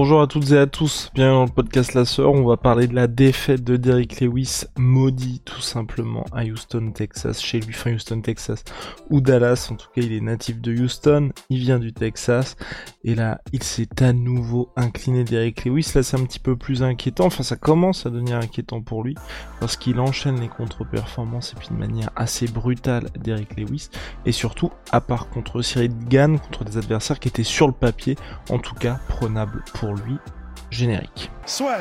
Bonjour à toutes et à tous, bienvenue dans le podcast La Sœur, on va parler de la défaite de Derrick Lewis, maudit tout simplement à Houston, Texas, chez lui, fin Houston, Texas, ou Dallas, en tout cas il est natif de Houston, il vient du Texas, et là il s'est à nouveau incliné Derrick Lewis, là c'est un petit peu plus inquiétant, enfin ça commence à devenir inquiétant pour lui, parce qu'il enchaîne les contre-performances et puis de manière assez brutale Derrick Lewis, et surtout à part contre Cyril Gann, contre des adversaires qui étaient sur le papier, en tout cas prenables pour lui. Générique. Soit.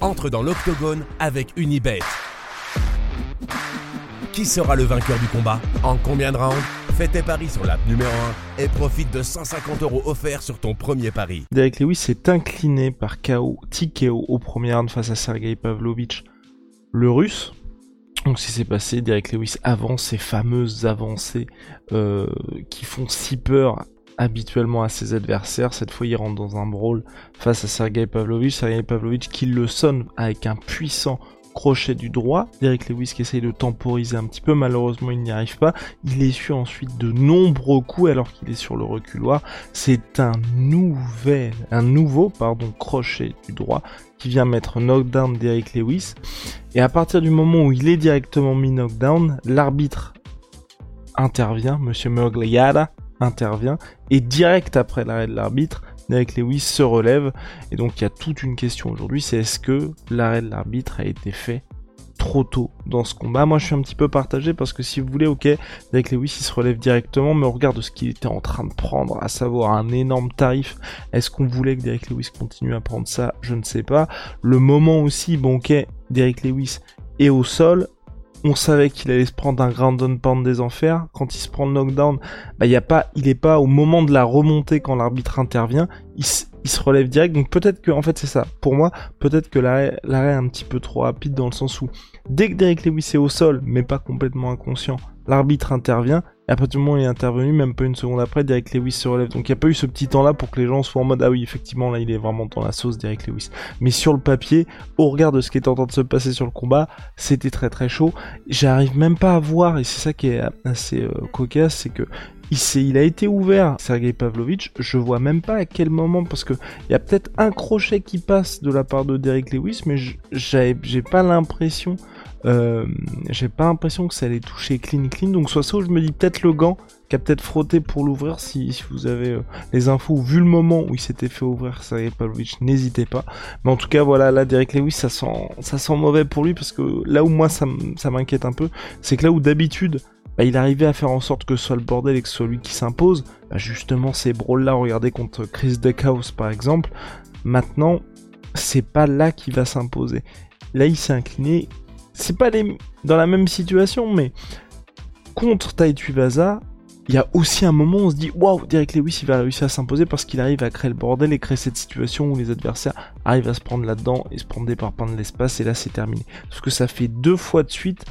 Entre dans l'octogone avec Unibet. Qui sera le vainqueur du combat? En combien de rounds? Fais tes paris sur l'app numéro 1 et profite de 150 euros offerts sur ton premier pari. Derek Lewis s'est incliné par KO TKO au premier round face à Sergei Pavlovich, le russe, donc ce qui passé, Derek Lewis avance ces fameuses avancées euh, qui font si peur habituellement à ses adversaires. Cette fois, il rentre dans un brawl face à Sergei Pavlovich. Sergei Pavlovich qui le sonne avec un puissant crochet du droit. Derek Lewis qui essaye de temporiser un petit peu, malheureusement il n'y arrive pas. Il essuie ensuite de nombreux coups alors qu'il est sur le reculoir. C'est un nouveau pardon, crochet du droit qui vient mettre knockdown Derek Lewis. Et à partir du moment où il est directement mis knockdown, l'arbitre intervient, Monsieur Mergliada intervient, et direct après l'arrêt de l'arbitre, Derek Lewis se relève. Et donc il y a toute une question aujourd'hui, c'est est-ce que l'arrêt de l'arbitre a été fait trop tôt dans ce combat? Moi, je suis un petit peu partagé parce que si vous voulez, ok, Derek Lewis il se relève directement, mais on regarde ce qu'il était en train de prendre, à savoir un énorme tarif. Est-ce qu'on voulait que Derek Lewis continue à prendre ça? Je ne sais pas. Le moment aussi, bon, ok, Derek Lewis est au sol, on savait qu'il allait se prendre un ground pound des enfers. Quand il se prend le knockdown, bah pas, il est pas au moment de la remontée quand l'arbitre intervient, il, se relève direct. Donc peut-être que, en fait, c'est ça. Pour moi, peut-être que l'arrêt est un petit peu trop rapide dans le sens où dès que Derek Lewis est au sol, mais pas complètement inconscient, l'arbitre intervient. À partir du moment où il est intervenu, même pas une seconde après, Derek Lewis se relève. Donc il n'y a pas eu ce petit temps-là pour que les gens soient en mode Ah oui, effectivement, là il est vraiment dans la sauce, Derek Lewis. Mais sur le papier, au regard de ce qui est en train de se passer sur le combat, c'était très très chaud. J'arrive même pas à voir, et c'est ça qui est assez euh, cocasse, c'est que il, a été ouvert, Sergei Pavlovich, je vois même pas à quel moment, parce que il y a peut-être un crochet qui passe de la part de Derek Lewis, mais j'ai pas l'impression euh, j'ai pas l'impression que ça allait toucher clean clean, donc soit ça ou je me dis peut-être le gant qui a peut-être frotté pour l'ouvrir si, si, vous avez euh, les infos, vu le moment où il s'était fait ouvrir Sergei Pavlovich, n'hésitez pas. Mais en tout cas voilà, là Derek Lewis ça sent, ça sent mauvais pour lui parce que là où moi ça m'inquiète un peu, c'est que là où d'habitude bah, il arrivait à faire en sorte que ce soit le bordel et que ce soit lui qui s'impose, bah, justement ces brawls là, regardez contre Chris Deckhouse par exemple, maintenant c'est pas là qu'il va s'imposer. Là il s'est incliné, c'est pas dans la même situation, mais contre Taïtu Vaza, il y a aussi un moment où on se dit waouh, Derek Lewis il va réussir à s'imposer parce qu'il arrive à créer le bordel et créer cette situation où les adversaires arrivent à se prendre là-dedans et se prendre des parpaings de l'espace et là c'est terminé. Parce que ça fait deux fois de suite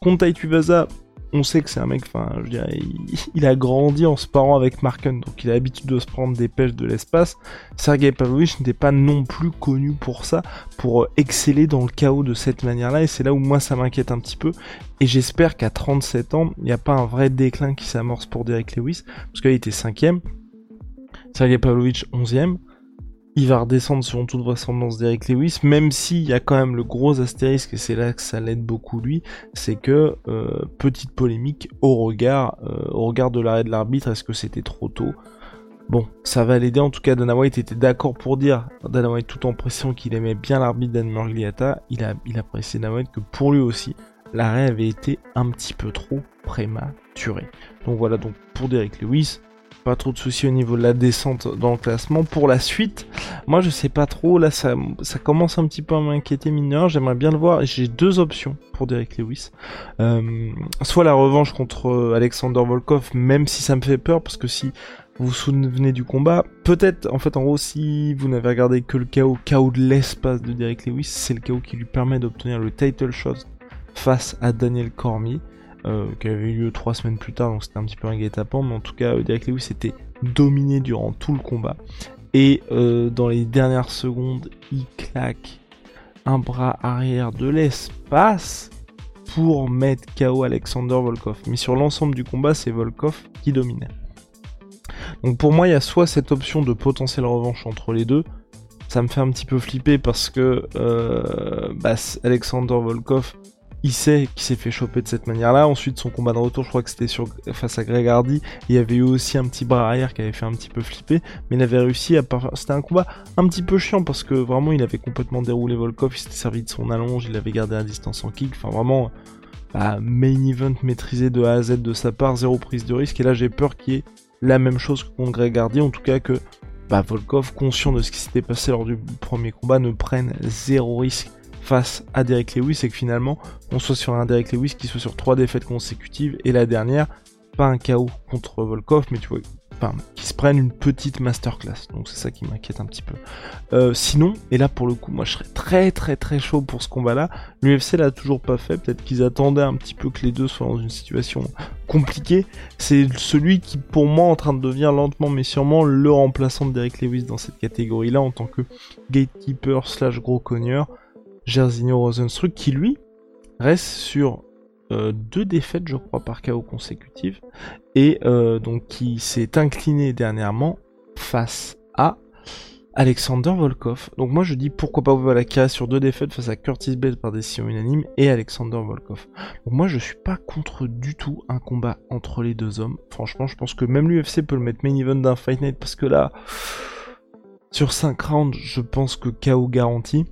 contre Taïtu Vaza, on sait que c'est un mec, enfin, je dirais, il, a grandi en se parant avec Marken, donc il a l'habitude de se prendre des pêches de l'espace. Sergei Pavlovich n'était pas non plus connu pour ça, pour euh, exceller dans le chaos de cette manière-là, et c'est là où moi ça m'inquiète un petit peu. Et j'espère qu'à 37 ans, il n'y a pas un vrai déclin qui s'amorce pour Derek Lewis, parce qu'il était cinquième. Sergei Pavlovich 11e il va redescendre selon toute vraisemblance d'Eric Lewis, même s'il y a quand même le gros astérisque, et c'est là que ça l'aide beaucoup lui, c'est que, euh, petite polémique, au regard, euh, au regard de l'arrêt de l'arbitre, est-ce que c'était trop tôt? Bon, ça va l'aider, en tout cas Dana White était d'accord pour dire, Dana White tout en pression qu'il aimait bien l'arbitre Dan Morgliata, il a, il a précisé Dana White que pour lui aussi, l'arrêt avait été un petit peu trop prématuré. Donc voilà, donc pour Derek Lewis, pas trop de soucis au niveau de la descente dans le classement. Pour la suite, moi je sais pas trop, là ça, commence un petit peu à m'inquiéter mineur, j'aimerais bien le voir. J'ai deux options pour Derek Lewis. Euh, soit la revanche contre Alexander Volkov, même si ça me fait peur, parce que si vous vous souvenez du combat, peut-être, en fait, en gros, si vous n'avez regardé que le KO, KO de l'espace de Derek Lewis, c'est le KO qui lui permet d'obtenir le title shot face à Daniel Cormier. Euh, qui avait eu lieu trois semaines plus tard, donc c'était un petit peu un guet-apens, mais en tout cas, euh, Derek Lewis était dominé durant tout le combat. Et euh, dans les dernières secondes, il claque un bras arrière de l'espace pour mettre KO Alexander Volkov. Mais sur l'ensemble du combat, c'est Volkov qui dominait. Donc pour moi, il y a soit cette option de potentielle revanche entre les deux. Ça me fait un petit peu flipper parce que bah, Alexander Volkov il sait qu'il s'est fait choper de cette manière-là. Ensuite, son combat de retour, je crois que c'était face à Greg Hardy. Il y avait eu aussi un petit bras arrière qui avait fait un petit peu flipper, mais il avait réussi à. C'était un combat un petit peu chiant parce que vraiment, il avait complètement déroulé Volkov. Il s'était servi de son allonge, il avait gardé la distance en kick. Enfin, vraiment, bah, main event maîtrisé de A à Z de sa part, zéro prise de risque. Et là, j'ai peur qu'il y ait la même chose que contre Greg Hardy, en tout cas que bah, Volkov, conscient de ce qui s'était passé lors du premier combat, ne prenne zéro risque face à Derek Lewis et que finalement on soit sur un Derek Lewis qui soit sur trois défaites consécutives et la dernière pas un KO contre Volkov mais tu vois enfin, qui se prennent une petite masterclass. Donc c'est ça qui m'inquiète un petit peu. Euh, sinon et là pour le coup moi je serais très très très chaud pour ce combat là l'UFC l'a toujours pas fait. Peut-être qu'ils attendaient un petit peu que les deux soient dans une situation compliquée. C'est celui qui pour moi est en train de devenir lentement mais sûrement le remplaçant de Derek Lewis dans cette catégorie là en tant que gatekeeper slash gros cogneur Jairzinho Rosenstruck qui lui reste sur euh, deux défaites je crois par KO consécutives et euh, donc qui s'est incliné dernièrement face à Alexander Volkov. Donc moi je dis pourquoi pas carrière sur deux défaites face à Curtis Blade par décision unanime et Alexander Volkov. Donc moi je suis pas contre du tout un combat entre les deux hommes. Franchement je pense que même l'UFC peut le mettre main event d'un Fight Night parce que là sur 5 rounds je pense que KO garanti.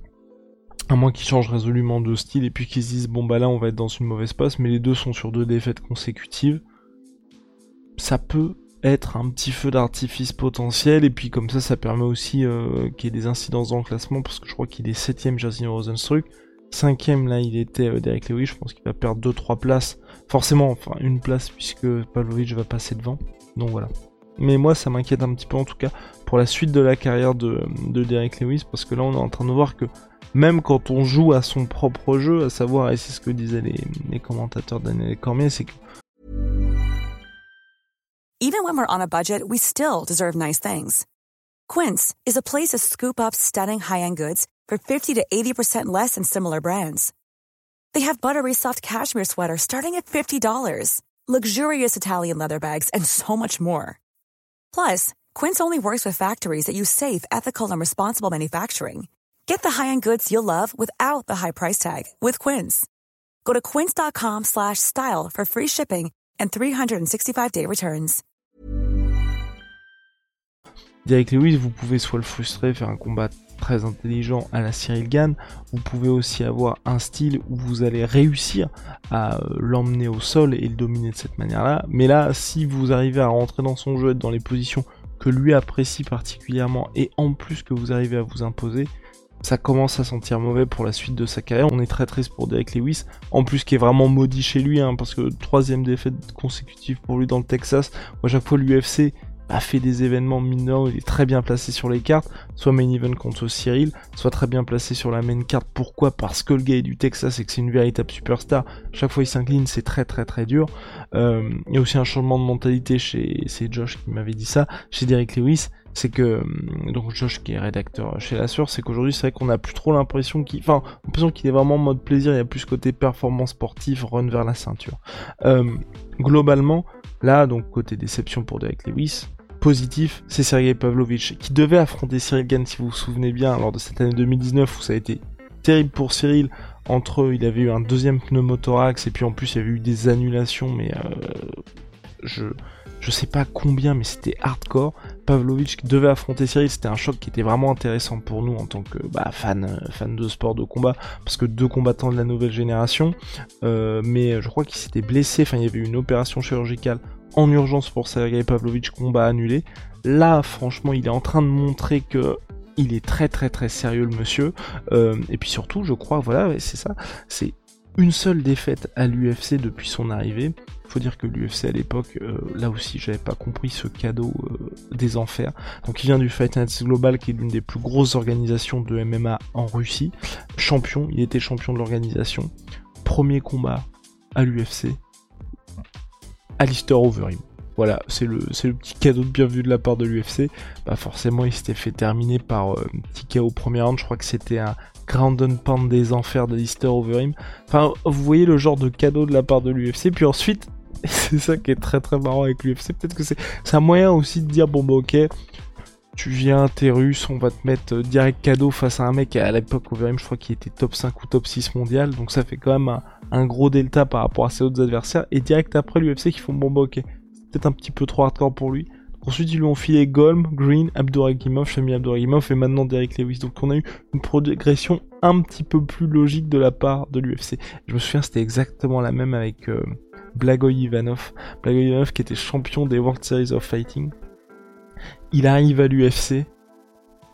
À moins qu'ils changent résolument de style et puis qu'ils se disent bon bah là on va être dans une mauvaise passe, mais les deux sont sur deux défaites consécutives. Ça peut être un petit feu d'artifice potentiel et puis comme ça ça permet aussi euh, qu'il y ait des incidences dans le classement parce que je crois qu'il est 7ème Jason Rosenstruck. 5ème là il était euh, Derek Lewis, je pense qu'il va perdre 2-3 places. Forcément, enfin une place puisque Pavlovich va passer devant. Donc voilà. Mais moi ça m'inquiète un petit peu en tout cas pour la suite de la carrière de Derek Lewis parce que là on est en train de voir que même quand on joue à son propre jeu, à savoir, et c'est ce que disaient les, les commentateurs Daniel Cormier, c'est que Even when we're on a budget, we still deserve nice things. Quince is a place to scoop up stunning high-end goods for 50 to 80% less than similar brands. They have buttery soft cashmere sweaters starting at $50, luxurious Italian leather bags, and so much more. Plus, Quince only works with factories that use safe, ethical, and responsible manufacturing. Get the high-end goods you'll love without the high price tag with Quince. Go to quince.com slash style for free shipping and 365-day returns. Derek Lewis, vous pouvez soit le frustrer, faire un combat très intelligent à la Cyril Gann, vous pouvez aussi avoir un style où vous allez réussir à euh, l'emmener au sol et le dominer de cette manière-là. Mais là, si vous arrivez à rentrer dans son jeu, être dans les positions que lui apprécie particulièrement et en plus que vous arrivez à vous imposer, ça commence à sentir mauvais pour la suite de sa carrière. On est très triste pour Derek Lewis, en plus qui est vraiment maudit chez lui, hein, parce que troisième défaite consécutive pour lui dans le Texas. À chaque fois l'UFC a fait des événements mineurs, il est très bien placé sur les cartes, soit main event contre Cyril, soit très bien placé sur la main carte. Pourquoi? Parce que le gars est du Texas et que c'est une véritable superstar. Chaque fois il s'incline, c'est très très très dur. Euh, il y a aussi un changement de mentalité chez, c'est Josh qui m'avait dit ça, chez Derek Lewis c'est que hum, donc Josh qui est rédacteur chez la Source, c'est qu'aujourd'hui c'est vrai qu'on a plus trop l'impression qu'il, l'impression qu'il est vraiment en mode plaisir. Il y a plus côté performance sportive, run vers la ceinture. Hum, globalement, là donc côté déception pour Derek Lewis, positif, c'est Sergei Pavlovich qui devait affronter Cyril Gann si vous vous souvenez bien lors de cette année 2019 où ça a été terrible pour Cyril. Entre eux, il avait eu un deuxième pneumothorax et puis en plus il y avait eu des annulations, mais euh, je je sais pas combien, mais c'était hardcore. Pavlovich qui devait affronter Cyril, c'était un choc qui était vraiment intéressant pour nous en tant que bah, fan, euh, fan de sport de combat, parce que deux combattants de la nouvelle génération. Euh, mais je crois qu'il s'était blessé, enfin il y avait une opération chirurgicale en urgence pour Sergei Pavlovich, combat annulé. Là, franchement, il est en train de montrer que il est très très très sérieux le monsieur. Euh, et puis surtout, je crois, voilà, c'est ça, c'est une seule défaite à l'UFC depuis son arrivée. Faut dire que l'UFC à l'époque, euh, là aussi, j'avais pas compris ce cadeau euh, des enfers. Donc, il vient du Fight Nights Global, qui est l'une des plus grosses organisations de MMA en Russie. Champion, il était champion de l'organisation. Premier combat à l'UFC. Alistair Overeem. Voilà, c'est le, petit cadeau de bienvenue de la part de l'UFC. Bah forcément, il s'était fait terminer par un petit KO premier round. Je crois que c'était un ground and pound des enfers d'Alistair Overeem. Enfin, vous voyez le genre de cadeau de la part de l'UFC. Puis ensuite, c'est ça qui est très très marrant avec l'UFC. Peut-être que c'est un moyen aussi de dire bon bah ok, tu viens, t'es russe, on va te mettre euh, direct cadeau face à un mec à l'époque Overeem, je crois qu'il était top 5 ou top 6 mondial. Donc ça fait quand même un, gros delta par rapport à ses autres adversaires. Et direct après l'UFC qui font bon bah ok, c'est peut-être un petit peu trop hardcore pour lui. Ensuite, ils lui ont filé Golm, Green, Abdouragimov, Shami Abdouragimov et maintenant Derek Lewis. Donc on a eu une progression un petit peu plus logique de la part de l'UFC. Je me souviens, c'était exactement la même avec euh, Blagoy Ivanov. Blagoy Ivanov qui était champion des World Series of Fighting. Il arrive à l'UFC.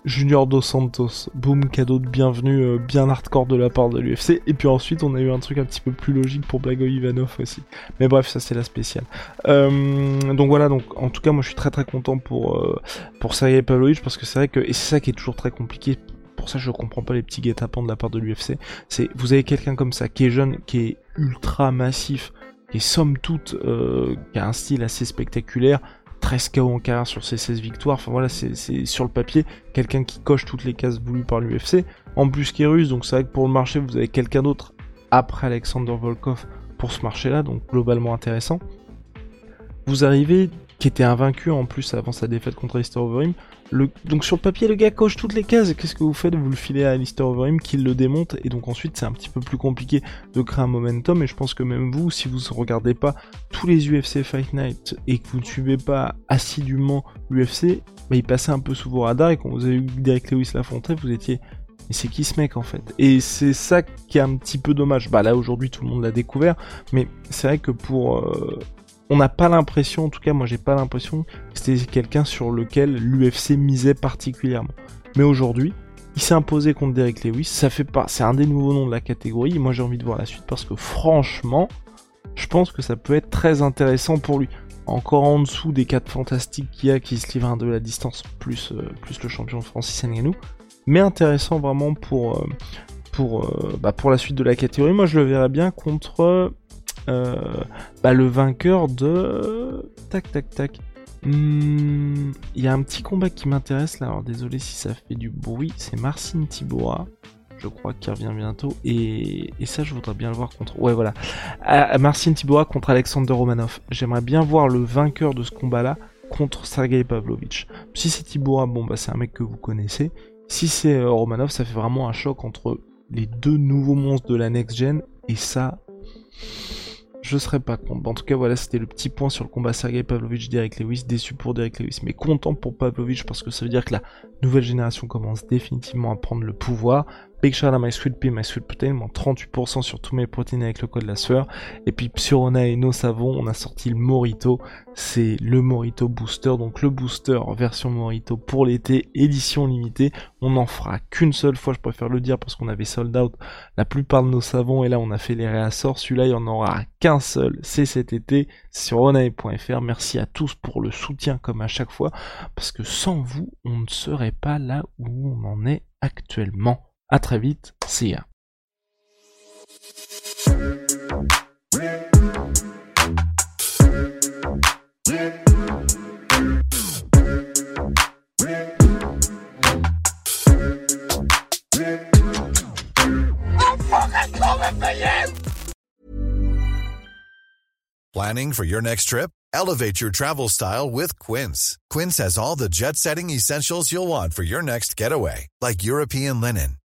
Junior Dos Santos, boum, cadeau de bienvenue, euh, bien hardcore de la part de l'UFC. Et puis ensuite, on a eu un truc un petit peu plus logique pour Blagoy Ivanov aussi. Mais bref, ça c'est la spéciale. Euh, donc voilà, donc en tout cas, moi je suis très très content pour, euh, pour Sergei Pavlovich parce que c'est vrai que, et c'est ça qui est toujours très compliqué pour ça je comprends pas les petits guet-apens de la part de l'UFC. C'est vous avez quelqu'un comme ça qui est jeune, qui est ultra massif, et somme toute euh, qui a un style assez spectaculaire, 13 KO en carrière sur ses 16 victoires, enfin voilà, c'est sur le papier quelqu'un qui coche toutes les cases voulues par l'UFC, en plus qui est russe, donc c'est vrai que pour le marché vous avez quelqu'un d'autre après Alexander Volkov pour ce marché-là, donc globalement intéressant. Vous arrivez, qui était invaincu en plus avant sa défaite contre Alistair Overeem, donc sur le papier, le gars coche toutes les cases. Qu'est-ce que vous faites? Vous le filez à Alistair Overeem, qui le démonte, et donc ensuite c'est un petit peu plus compliqué de créer un momentum. Et je pense que même vous, si vous ne regardez pas tous les UFC Fight Night et que vous ne suivez pas assidûment l'UFC, bah, il passait un peu sous vos radars. Et quand vous avez eu Derek Lewis l'affronter, vous étiez mais c'est qui ce mec en fait? Et c'est ça qui est un petit peu dommage. Bah là aujourd'hui tout le monde l'a découvert, mais c'est vrai que pour euh, on n'a pas l'impression, en tout cas moi j'ai pas l'impression que c'était quelqu'un sur lequel l'UFC misait particulièrement. Mais aujourd'hui, il s'est imposé contre Derek Lewis, ça fait pas, c'est un des nouveaux noms de la catégorie, moi j'ai envie de voir la suite parce que franchement, je pense que ça peut être très intéressant pour lui. Encore en dessous des 4 fantastiques qu'il y a qui se livrent un de la distance, plus, euh, plus le champion Francis Ngannou, mais intéressant vraiment pour, euh, pour, euh, bah, pour la suite de la catégorie. Moi je le verrais bien contre bah, le vainqueur de... Tac, tac, tac. Hmm, il y a un petit combat qui m'intéresse là, alors désolé si ça fait du bruit, c'est Marcin Tibora, je crois qu'il revient bientôt, et, ça je voudrais bien le voir contre... Ouais voilà, ah, Marcin Tibora contre Alexander Romanov. J'aimerais bien voir le vainqueur de ce combat-là contre Sergei Pavlovich. Si c'est Tibora, bon bah c'est un mec que vous connaissez. Si c'est euh, Romanov, ça fait vraiment un choc entre les deux nouveaux monstres de la next-gen, et ça je serais pas contre. En tout cas, voilà, c'était le petit point sur le combat Sergei Pavlovich Derek Lewis. Déçu pour Derek Lewis, mais content pour Pavlovich parce que ça veut dire que la nouvelle génération commence définitivement à prendre le pouvoir. Big shout à My Sweet Pea, My Sweet Protein, moins 38% sur tous mes protéines avec le code la sueur. Et puis Psurona et nos savons, on a sorti le Morito. C'est le Morito Booster, donc le booster version Morito pour l'été, édition limitée. On n'en fera qu'une seule fois, je préfère le dire parce qu'on avait sold out la plupart de nos savons et là on a fait les réassorts. Celui-là, il n'y en aura qu'un seul, c'est cet été sur onae.fr. Merci à tous pour le soutien comme à chaque fois parce que sans vous, on ne serait pas là où on en est actuellement. À très vite, see ya. Planning for your next trip? Elevate your travel style with Quince. Quince has all the jet setting essentials you'll want for your next getaway, like European linen